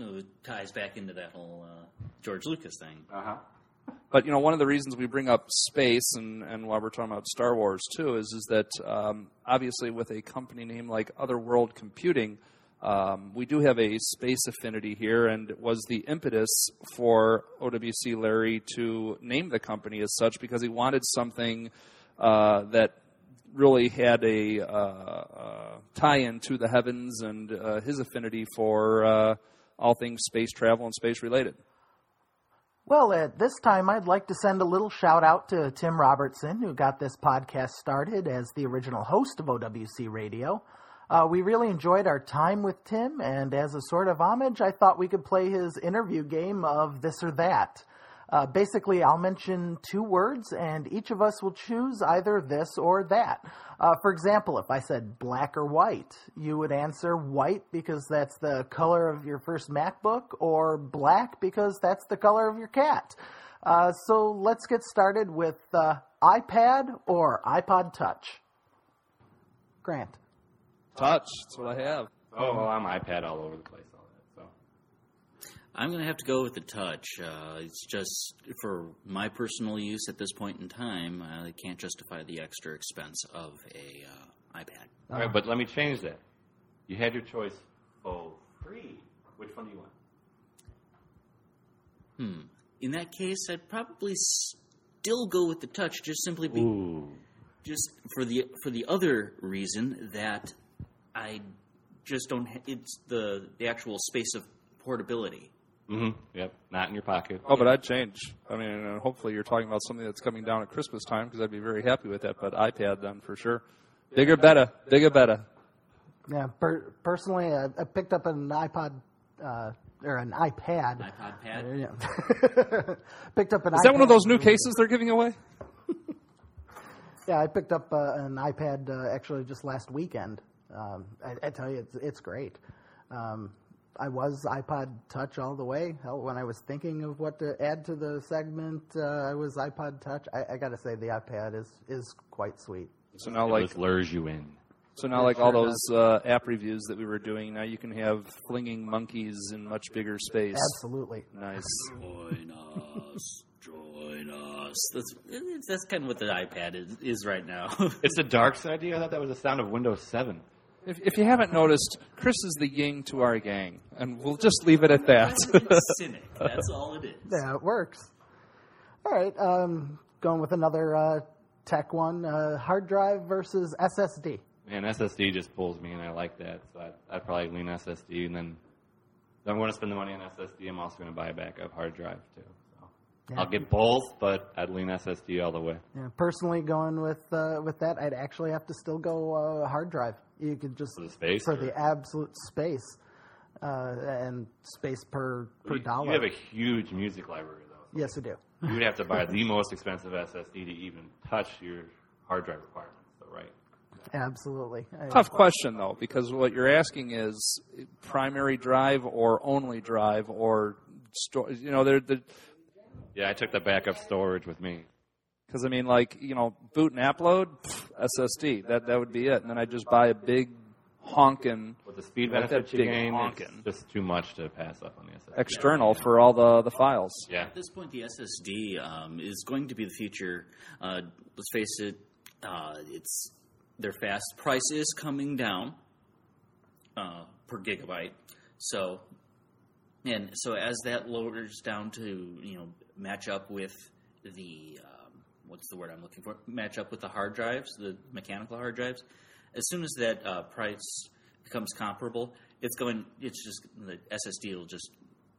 ties back into that whole uh, George Lucas thing. Uh huh. But you know, one of the reasons we bring up space, and, and while we're talking about Star Wars too, is is that um, obviously with a company name like Other World Computing, um, we do have a space affinity here, and it was the impetus for OWC Larry to name the company as such because he wanted something uh, that really had a uh, uh, tie-in to the heavens and uh, his affinity for uh, all things space travel and space related. Well, at this time, I'd like to send a little shout out to Tim Robertson, who got this podcast started as the original host of OWC Radio. Uh, we really enjoyed our time with Tim, and as a sort of homage, I thought we could play his interview game of this or that. Uh, basically, I'll mention two words, and each of us will choose either this or that. Uh, for example, if I said black or white, you would answer white because that's the color of your first MacBook, or black because that's the color of your cat. Uh, so let's get started with uh, iPad or iPod Touch. Grant. Touch. That's what I have. Oh, well, I'm iPad all over the place. All that. So I'm going to have to go with the touch. Uh, it's just for my personal use at this point in time. I can't justify the extra expense of a uh, iPad. all right, but let me change that. You had your choice. Oh, free. Which one do you want? Hmm. In that case, I'd probably still go with the touch, just simply be, Ooh. just for the for the other reason that I just don't. Ha- it's the the actual space of portability. Mm-hmm. Yep. Not in your pocket. Oh, but I'd change. I mean, uh, hopefully you're talking about something that's coming down at Christmas time because I'd be very happy with that. But iPad then for sure. Bigger, better. Bigger, better. Yeah, per- personally, I, I picked up an iPod uh, or an iPad. iPod Pad. Yeah. [laughs] picked up an. Is that one of those new cases they're giving away? [laughs] Yeah, I picked up uh, an iPad uh, actually just last weekend. Um, I, I tell you, it's, it's great. Um, I was iPod Touch all the way. Hell, when I was thinking of what to add to the segment, uh, I was iPod Touch. I, I got to say, the iPad is is quite sweet. So now, like, just lures you in. so now, like all those uh, app reviews that we were doing, now you can have flinging monkeys in much bigger space. Absolutely. Nice. Join us. Join us. That's, that's kind of what the iPad is, is right now. [laughs] It's the dark side. I thought that was the sound of Windows 7. If, if you haven't noticed, Chris is the ying to our gang, and we'll just leave it at that. cynic. That's all it is. Yeah, it works. All right, um, going with another uh, tech one: uh, hard drive versus SSD. Man, SSD just pulls me, and I like that. So I'd, I'd probably lean SSD, and then I'm going to spend the money on SSD. I'm also going to buy a backup hard drive too. So Yeah. I'll get both, but I'd lean SSD all the way. Yeah, personally, going with uh, with that, I'd actually have to still go uh, hard drive. You could just For the space, for or- the absolute space uh, and space per per you, dollar. you have a huge music library though. yes, I do. You would have to buy the most expensive SSD to even touch your hard drive requirements. So right. Absolutely. I- Tough question though, because what you're asking is primary drive or only drive or store. You know, they're the Yeah, I took the backup storage with me. Because I mean, like you know, boot and upload pff, SSD. That that would be it, and then I just buy a big honkin' With the speed Like that benefits you big gain, honkin'. it's just too much to pass up on the SSD. external for all the the files. Yeah. At this point, the SSD um, is going to be the future. Uh, let's face it, uh, it's their fast price is coming down uh, per gigabyte. So, and so as that lowers down to you know match up with the um, what's the word I'm looking for? Match up with the hard drives, the mechanical hard drives. As soon as that uh, price becomes comparable, it's going. It's just the SSD will just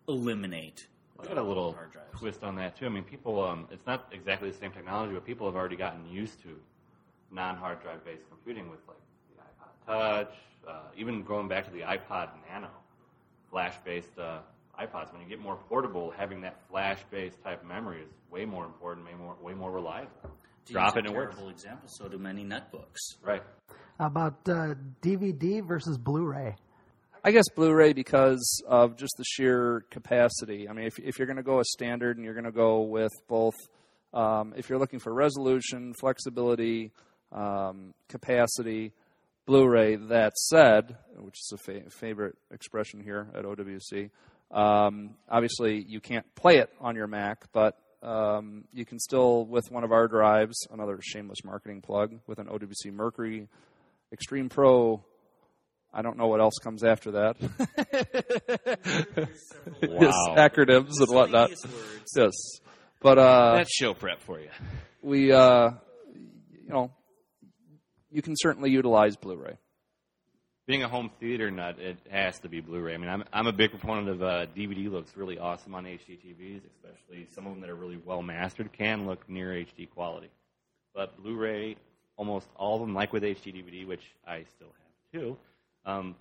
eliminate. I got a little twist on that too. I mean, people. Um, it's not exactly the same technology, but people have already gotten used to non-hard drive based computing with like the iPod Touch, uh, even going back to the iPod Nano, flash-based uh, iPods. When you get more portable, having that flash-based type of memory is way more important, way more, way more reliable. To Drop it and it works. terrible example. So do many netbooks. Right. How about uh, DVD versus Blu-ray? I guess Blu-ray because of just the sheer capacity. I mean, if, if you're going to go a standard and you're going to go with both, um, if you're looking for resolution, flexibility, um, capacity, Blu-ray. That said, which is a fa- favorite expression here at OWC, um, obviously you can't play it on your Mac, but um, you can still, with one of our drives, another shameless marketing plug, with an OWC Mercury Extreme Pro I don't know what else comes after that. [laughs] wow. yes, acronyms and whatnot. Yes, but uh, That's show prep for you. we, uh, you know, you can certainly utilize Blu-ray. Being a home theater nut, it has to be Blu-ray. I mean, I'm I'm a big proponent of uh, DVD. Looks really awesome on HD TVs, especially some of them that are really well mastered can look near HD quality. But Blu-ray, almost all of them, like with HD DVD, which I still have too. Um,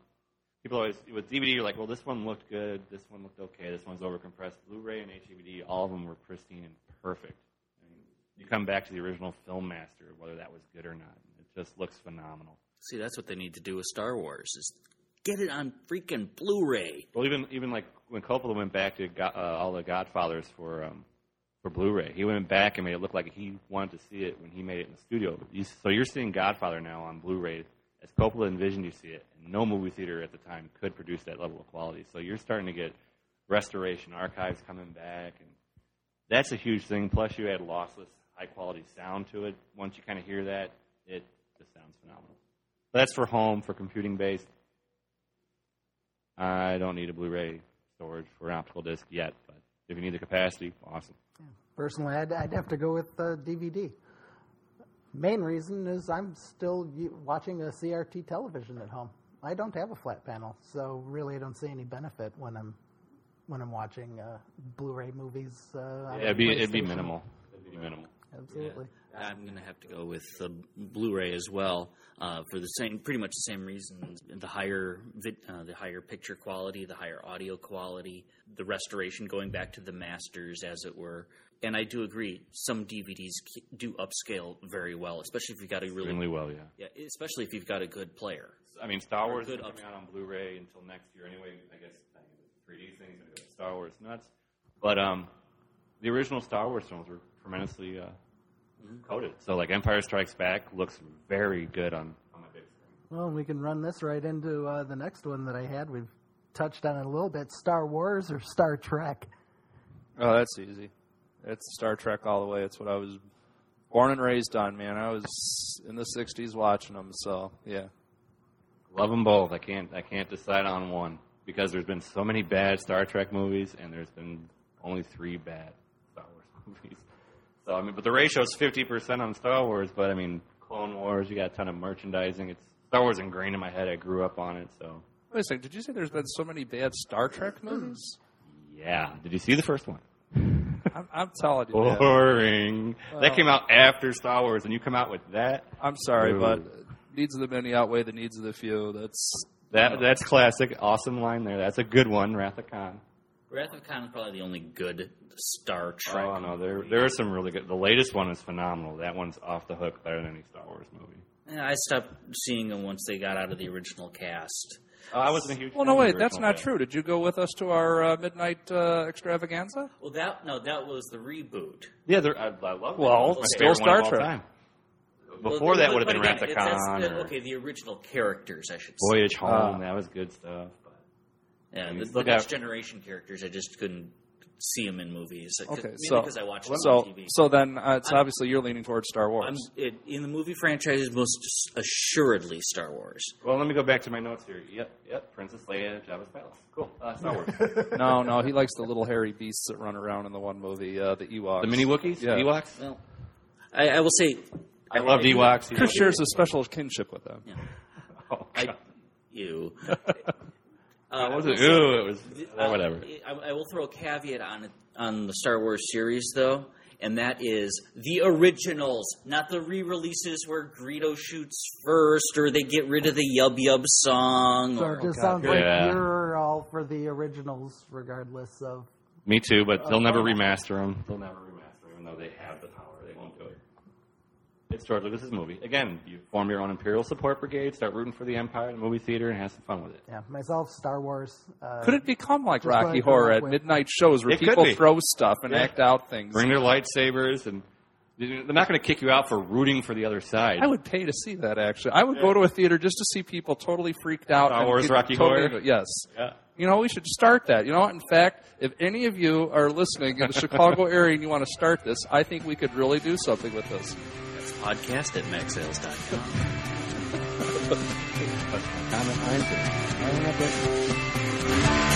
people always with DVD, you're like, well, this one looked good, this one looked okay, this one's overcompressed. Blu-ray and HD DVD, all of them were pristine and perfect. I mean, you come back to the original Film Master, whether that was good or not, it just looks phenomenal. See, that's what they need to do with Star Wars is get it on freaking Blu-ray. Well, even even like when Coppola went back to uh, all the Godfathers for um, for Blu-ray, he went back and made it look like he wanted to see it when he made it in the studio. You, so you're seeing Godfather now on Blu-ray as Coppola envisioned you see it. And no movie theater at the time could produce that level of quality. So you're starting to get restoration archives coming back, and that's a huge thing. Plus, you add lossless, high-quality sound to it. Once you kind of hear that, it just sounds phenomenal. That's for home, for computing based. I don't need a Blu-ray storage for an optical disc yet, but if you need the capacity, awesome. Personally, I'd, I'd have to go with uh, DVD. Main reason is I'm still watching a CRT television at home. I don't have a flat panel, so really I don't see any benefit when I'm when I'm watching uh, Blu-ray movies. Uh, Yeah, it'd be it'd be minimal. It'd be minimal. Absolutely. I'm going to have to go with the Blu-ray as well uh, for the same, pretty much the same reasons. The higher, uh, the higher picture quality, the higher audio quality, the restoration going back to the masters, as it were. And I do agree, some DVDs do upscale very well, especially if you've got a really, Extremely well, yeah. yeah, especially if you've got a good player. I mean, Star Wars good is coming out on Blu-ray until next year anyway. I guess I think the 3D thing's gonna go Star Wars nuts. But um, the original Star Wars films were tremendously uh, coded. So like Empire Strikes Back looks very good on on my big screen. Well, we can run this right into uh, the next one that I had. We've touched on it a little bit. Star Wars or Star Trek? Oh, that's easy. It's Star Trek all the way. It's what I was born and raised on, man. I was in the '60s watching them, so yeah. Love them both. I can't I can't decide on one because there's been so many bad Star Trek movies and there's been only three bad Star Wars [laughs] movies. So I mean, but the ratio is fifty percent on Star Wars. But I mean, Clone Wars, you got a ton of merchandising. It's Star Wars ingrained in my head. I grew up on it, so Wait a second. Did you say there's been so many bad Star Trek mm-hmm. movies? Yeah. Did you see the first one? [laughs] I'm, I'm telling you. man. Boring. that came out after Star Wars, and you come out with that. I'm sorry, Ooh. but needs of the many outweigh the needs of the few. That's That that's classic. Awesome line there. That's a good one. Wrath of Khan. Wrath of Khan is probably the only good Star Trek. Oh no, there there are some really good. The latest one is phenomenal. That one's off the hook, better than any Star Wars movie. And I stopped seeing them once they got out of the original cast. Oh, I wasn't a huge. well. fan No, of wait, that's original not true. Did you go with us to our uh, midnight uh, extravaganza? Well, that no, that was the reboot. Yeah, they're, I, I love. Well, that. Still Star one of all Trek. time. Well, Before that would have been again, Wrath of Khan or okay, the original characters, I should say. Voyage Home. Ah. that was good stuff. But Yeah, mean, the, look the next out- generation characters, I just couldn't see them in movies. Okay, mainly so because I watched them so on TV. so then uh, it's I'm- obviously you're leaning towards Star Wars. I'm, it, in the movie franchise, most assuredly Star Wars. well, let me go back to my notes here. Yep, yep. Princess Leia, Jabba's palace. Cool. Uh, Star Wars. [laughs] no, no, he likes the little hairy beasts that run around in the one movie, uh, the Ewoks. the mini Wookiees. Yeah. Ewoks. Well, I, I will say, I love Ewoks. Chris shares a special kinship with them. Oh, I, you. [laughs] Uh, was it? Ooh, it was. uh, whatever. I, I will throw a caveat on on the Star Wars series, though, and that is the originals, not the re-releases where Greedo shoots first or they get rid of the Yub Yub song. So Or, it just sounds like Yeah. you're all for the originals, regardless of. Me too, but they'll never remaster them. They'll never remaster them, even though they have the power. They won't do it. It's George Lucas's movie. Again, you form your own Imperial Support Brigade, start rooting for the Empire in the movie theater, and have some fun with it. Yeah, myself, Star Wars. Uh, Could it become like Just Rocky like Horror at Went- midnight shows where It could people be. throw stuff and Yeah. act out things? Bring their lightsabers, and they're not going to kick you out for rooting for the other side. I would pay to see that. Actually, I would go to a theater just to see people totally freaked out. Star and Wars get Rocky totally Horror? into. Yes. Yeah. You know, we should start that. You know, in fact, if any of you are listening in the Chicago area and you want to start this, I think we could really do something with this. Podcast at macsales.com. [laughs] Comment,